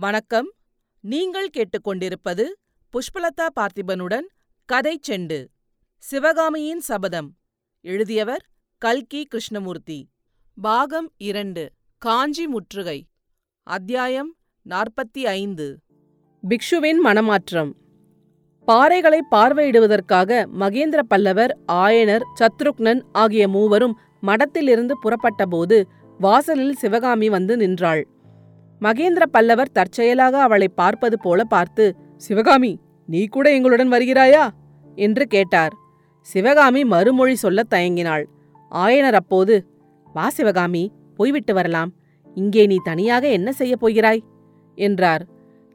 வணக்கம். நீங்கள் கேட்டுக்கொண்டிருப்பது புஷ்பலதா பார்த்திபனுடன் கதை செண்டு சிவகாமியின் சபதம். எழுதியவர் கல்கி கிருஷ்ணமூர்த்தி. பாகம் இரண்டு காஞ்சி முற்றுகை. அத்தியாயம் நாற்பத்தி ஐந்து பிக்ஷுவின் மனமாற்றம். பாறைகளை பார்வையிடுவதற்காக மகேந்திர பல்லவர் ஆயனர் சத்ருக்னன் ஆகிய மூவரும் மடத்திலிருந்து புறப்பட்டபோது வாசலில் சிவகாமி வந்து நின்றாள். மகேந்திர பல்லவர் தற்செயலாக அவளை பார்ப்பது போல பார்த்து சிவகாமி நீ கூட எங்களுடன் வருகிறாயா? என்று கேட்டார். சிவகாமி மறுமொழி சொல்லத் தயங்கினாள். ஆயனர் அப்போது வா சிவகாமி போய்விட்டு வரலாம். இங்கே நீ தனியாக என்ன செய்யப் போகிறாய்? என்றார்.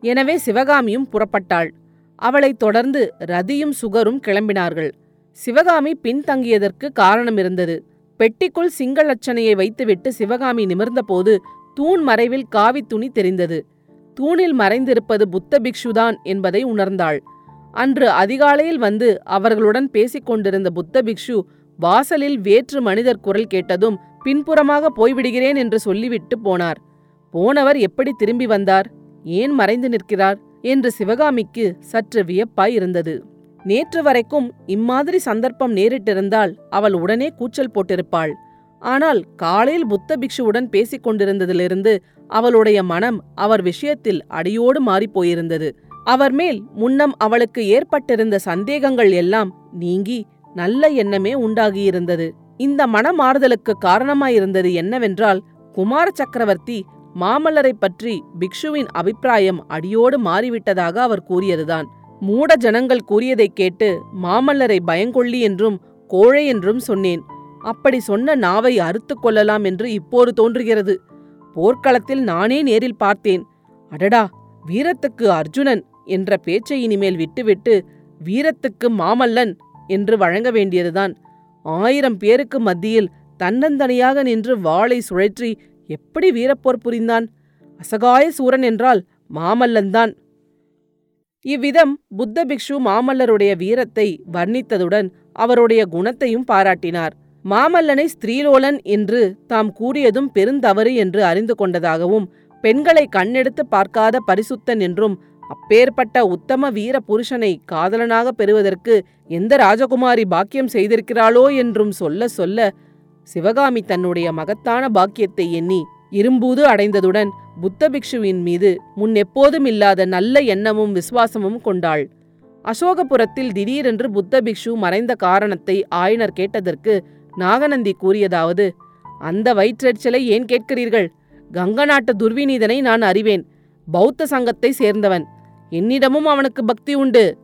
எனவே சிவகாமியும் புறப்பட்டாள். அவளைத் தொடர்ந்து ரதியும் சுகரும் கிளம்பினார்கள். சிவகாமி பின்தங்கியதற்கு காரணம் இருந்தது. பெட்டிக்குள் சிங்களச்சனையை வைத்துவிட்டு சிவகாமி நிமிர்ந்தபோது தூண் மறைவில் காவித் துணி தெரிந்தது. தூணில் மறைந்திருப்பது புத்த பிக்ஷுதான் என்பதை உணர்ந்தாள். அன்று அதிகாலையில் வந்து அவர்களுடன் பேசிக் கொண்டிருந்த புத்த பிக்ஷு வாசலில் வேற்று மனிதர் குரல் கேட்டதும் பின்புறமாக போய்விடுகிறேன் என்று சொல்லிவிட்டு போனார். போனவர் எப்படி திரும்பி வந்தார்? ஏன் மறைந்து நிற்கிறார்? என்று சிவகாமிக்கு சற்று வியப்பாய் இருந்தது. நேற்று வரைக்கும் இம்மாதிரி சந்தர்ப்பம் நேரிட்டிருந்தால் அவள் உடனே கூச்சல் போட்டிருப்பாள். ஆனால் காலையில் புத்த பிக்ஷுவுடன் பேசிக் கொண்டிருந்ததிலிருந்து அவளுடைய மனம் அவர் விஷயத்தில் அடியோடு மாறிப்போயிருந்தது. அவர் மேல் முன்னம் அவளுக்கு ஏற்பட்டிருந்த சந்தேகங்கள் எல்லாம் நீங்கி நல்ல எண்ணமே உண்டாகியிருந்தது. இந்த மனமாறுதலுக்கு காரணமாயிருந்தது என்னவென்றால் குமார சக்கரவர்த்தி மாமல்லரை பற்றி பிக்ஷுவின் அபிப்பிராயம் அடியோடு மாறிவிட்டதாக அவர் கூறியதுதான். மூட ஜனங்கள் கூறியதைக் கேட்டு மாமல்லரை பயங்கொள்ளி என்றும் கோழை என்றும் சொன்னேன். அப்படி சொன்ன நாவை அறுத்து கொள்ளலாம் என்று இப்போது தோன்றுகிறது. போர்க்களத்தில் நானே நேரில் பார்த்தேன். அடடா வீரத்துக்கு அர்ஜுனன் என்ற பேச்சை இனிமேல் விட்டுவிட்டு வீரத்துக்கு மாமல்லன் என்று வழங்க வேண்டியதுதான். ஆயிரம் பேருக்கு மத்தியில் தன்னந்தனியாக நின்று வாளை சுழற்றி எப்படி வீரப்போர் புரிந்தான்? அசகாய சூரன் என்றால் மாமல்லன்தான் இவ்விதம் புத்த பிக்ஷு மாமல்லருடைய வீரத்தை வர்ணித்ததுடன் அவருடைய குணத்தையும் பாராட்டினார். மாமல்லனை ஸ்திரீலோலன் என்று தாம் கூறியதும் பெருந்தவறு என்று அறிந்து கொண்டதாகவும் பெண்களை கண்ணெடுத்து பார்க்காத பரிசுத்தன் என்றும் அப்பேற்பட்ட உத்தம வீர புருஷனை காதலனாக பெறுவதற்கு எந்த ராஜகுமாரி பாக்கியம் செய்திருக்கிறாளோ என்றும் சொல்ல சொல்ல சிவகாமி தன்னுடைய மகத்தான பாக்கியத்தை எண்ணி இரும்பூது அடைந்ததுடன் புத்த பிக்ஷுவின் மீது முன்னெப்போதும் இல்லாத நல்ல எண்ணமும் விசுவாசமும் கொண்டாள். அசோகபுரத்தில் திடீரென்று புத்த பிக்ஷு மறைந்த காரணத்தை ஆயனர் கேட்டதற்கு நாகநந்தி கூறியதாவது அந்த வயிற்றெரிச்சலை ஏன் கேட்கிறீர்கள்? கங்க நாட்டு துர்விநீதனை நான் அறிவேன். பௌத்த சங்கத்தை சேர்ந்தவன். என்னிடமும் அவனுக்கு பக்தி உண்டு.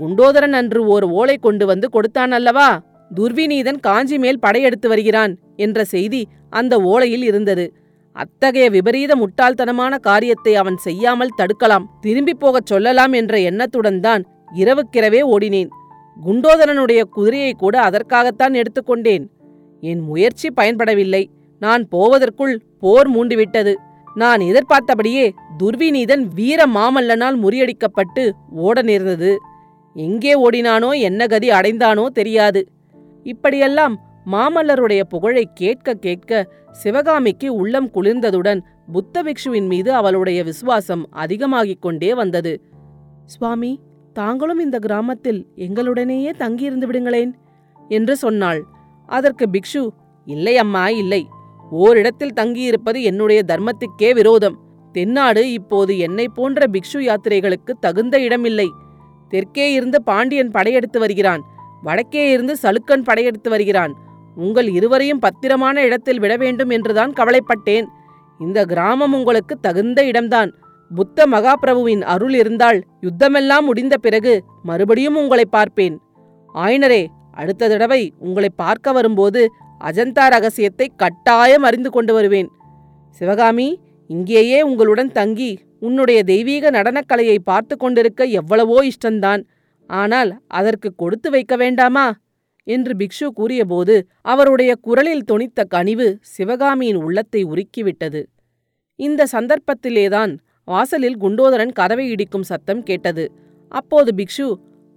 குண்டோதரன் அன்று ஓர் ஓலை கொண்டு வந்து கொடுத்தான் அல்லவா? துர்விநீதன் காஞ்சி மேல் படையெடுத்து வருகிறான் என்ற செய்தி அந்த ஓலையில் இருந்தது. அத்தகைய விபரீத முட்டாள்தனமான காரியத்தை அவன் செய்யாமல் தடுக்கலாம். திரும்பி போகச் சொல்லலாம் என்ற எண்ணத்துடன் தான் இரவுக்கிரவே ஓடினேன். குண்டோதரனுடைய குதிரையை கூட அதற்காகத்தான் எடுத்துக்கொண்டேன். என் முயற்சி பயன்படவில்லை. நான் போவதற்குள் போர் மூண்டுவிட்டது. நான் எதிர்பார்த்தபடியே துர்விநீதன் வீர மாமல்லனால் முறியடிக்கப்பட்டு ஓட நேர்ந்தது. எங்கே ஓடினானோ என்ன கதி அடைந்தானோ தெரியாது. இப்படியெல்லாம் மாமல்லருடைய புகழை கேட்க கேட்க சிவகாமிக்கு உள்ளம் குளிர்ந்ததுடன் புத்த பிக்ஷுவின் மீது அவளுடைய விசுவாசம் அதிகமாகிக் கொண்டே வந்தது. சுவாமி தாங்களும் இந்த கிராமத்தில் எங்களுடனேயே தங்கியிருந்து விடுங்களேன் என்று சொன்னாள். அதற்கு பிக்ஷு இல்லை அம்மா இல்லை. ஓரிடத்தில் தங்கியிருப்பது என்னுடைய தர்மத்துக்கே விரோதம். தென்னாடு இப்போது என்னை போன்ற பிக்ஷு யாத்திரைகளுக்கு தகுந்த இடமில்லை. தெற்கே இருந்து பாண்டியன் படையெடுத்து வருகிறான். வடக்கே இருந்து சலுக்கன் படையெடுத்து வருகிறான். உங்கள் இருவரையும் பத்திரமான இடத்தில் விட வேண்டும் என்றுதான் கவலைப்பட்டேன். இந்த கிராமம் உங்களுக்கு தகுந்த இடம்தான். புத்த மகாபிரபுவின் அருள் இருந்தால் யுத்தமெல்லாம் முடிந்த பிறகு மறுபடியும் உங்களை பார்ப்பேன். ஆயினரே அடுத்த தடவை உங்களை பார்க்க வரும்போது அஜந்தா ரகசியத்தை கட்டாயம் அறிந்து கொண்டு வருவேன். சிவகாமி இங்கேயே உங்களுடன் தங்கி உன்னுடைய தெய்வீக நடனக்கலையை பார்த்து கொண்டிருக்க எவ்வளவோ இஷ்டந்தான். ஆனால் அதற்கு கொடுத்து வைக்க வேண்டாமா? என்று பிக்ஷு கூறியபோது அவருடைய குரலில் தொனித்த கனிவு சிவகாமியின் உள்ளத்தை உருக்கிவிட்டது. இந்த சந்தர்ப்பத்திலேதான் வாசலில் குண்டோதரன் கதவை இடிக்கும் சத்தம் கேட்டது. அப்போது பிக்ஷு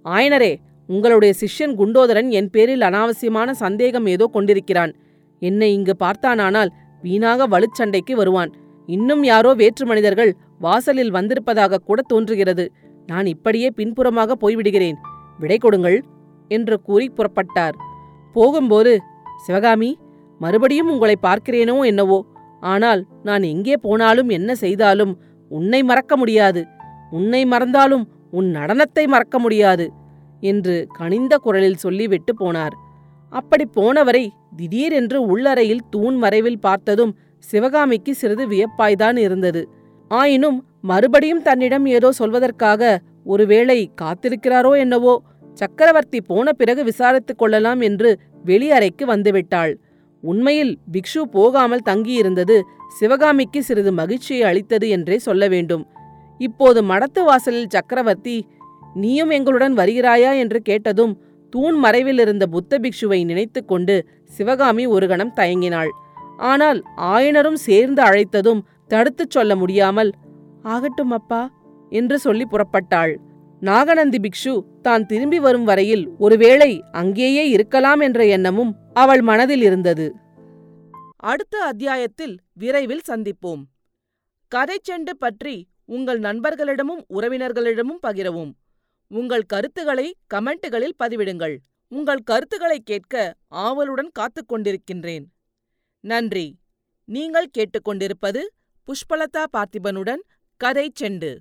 ஆயனரே உங்களுடைய சிஷ்யன் குண்டோதரன் என் பேரில் அனாவசியமான சந்தேகம் ஏதோ கொண்டிருக்கிறான். என்னை இங்கு பார்த்தானானால் வீணாக வலுச்சண்டைக்கு வருவான். இன்னும் யாரோ வேற்று மனிதர்கள் வாசலில் வந்திருப்பதாக கூட தோன்றுகிறது. நான் இப்படியே பின்புறமாக போய்விடுகிறேன். விடை கொடுங்கள் என்று கூறி புறப்பட்டார். போகும்போது சிவகாமி மறுபடியும் உங்களை பார்க்கிறேனோ என்னவோ? ஆனால் நான் எங்கே போனாலும் என்ன செய்தாலும் உன்னை மறக்க முடியாது. உன்னை மறந்தாலும் உன் நடனத்தை மறக்க முடியாது என்று கனிந்த குரலில் சொல்லிவிட்டு போனார். அப்படி போனவரை திடீரென்று உள்ளறையில் தூண் மறைவில் பார்த்ததும் சிவகாமிக்கு சிறிது வியப்பாய்தான் இருந்தது. ஆயினும் மறுபடியும் தன்னிடம் ஏதோ சொல்வதற்காக ஒருவேளை காத்திருக்கிறாரோ என்னவோ சக்கரவர்த்தி போன பிறகு விசாரித்துக் கொள்ளலாம் என்று வெளியறைக்கு வந்துவிட்டாள். உண்மையில் பிக்ஷு போகாமல் தங்கியிருந்தது சிவகாமிக்கு சிறிது மகிழ்ச்சியை அளித்தது என்றே சொல்ல வேண்டும். இப்போது மடத்து வாசலில் சக்கரவர்த்தி நீயும் எங்களுடன் வருகிறாயா? என்று கேட்டதும் தூண் மறைவில் இருந்த புத்த பிக்ஷுவை நினைத்துக் கொண்டு சிவகாமி ஒரு கணம் தயங்கினாள். ஆனால் ஆயனரும் சேர்ந்து அழைத்ததும் தடுத்துச் சொல்ல முடியாமல் ஆகட்டும் அப்பா என்று சொல்லி புறப்பட்டாள். நாகநந்தி பிக்ஷு தான் திரும்பி வரும் வரையில் ஒருவேளை அங்கேயே இருக்கலாம் என்ற எண்ணமும் அவள் மனதில் இருந்தது. அடுத்த அத்தியாயத்தில் விரைவில் சந்திப்போம். கதைச்செண்டு பற்றி உங்கள் நண்பர்களிடமும் உறவினர்களிடமும் பகிரவும். உங்கள் கருத்துக்களை கமெண்ட்டுகளில் பதிவிடுங்கள். உங்கள் கருத்துக்களை கேட்க ஆவலுடன் காத்துக் கொண்டிருக்கின்றேன். நன்றி. நீங்கள் கேட்டுக்கொண்டிருப்பது புஷ்பலதா பார்த்திபனுடன் கதை செண்டு.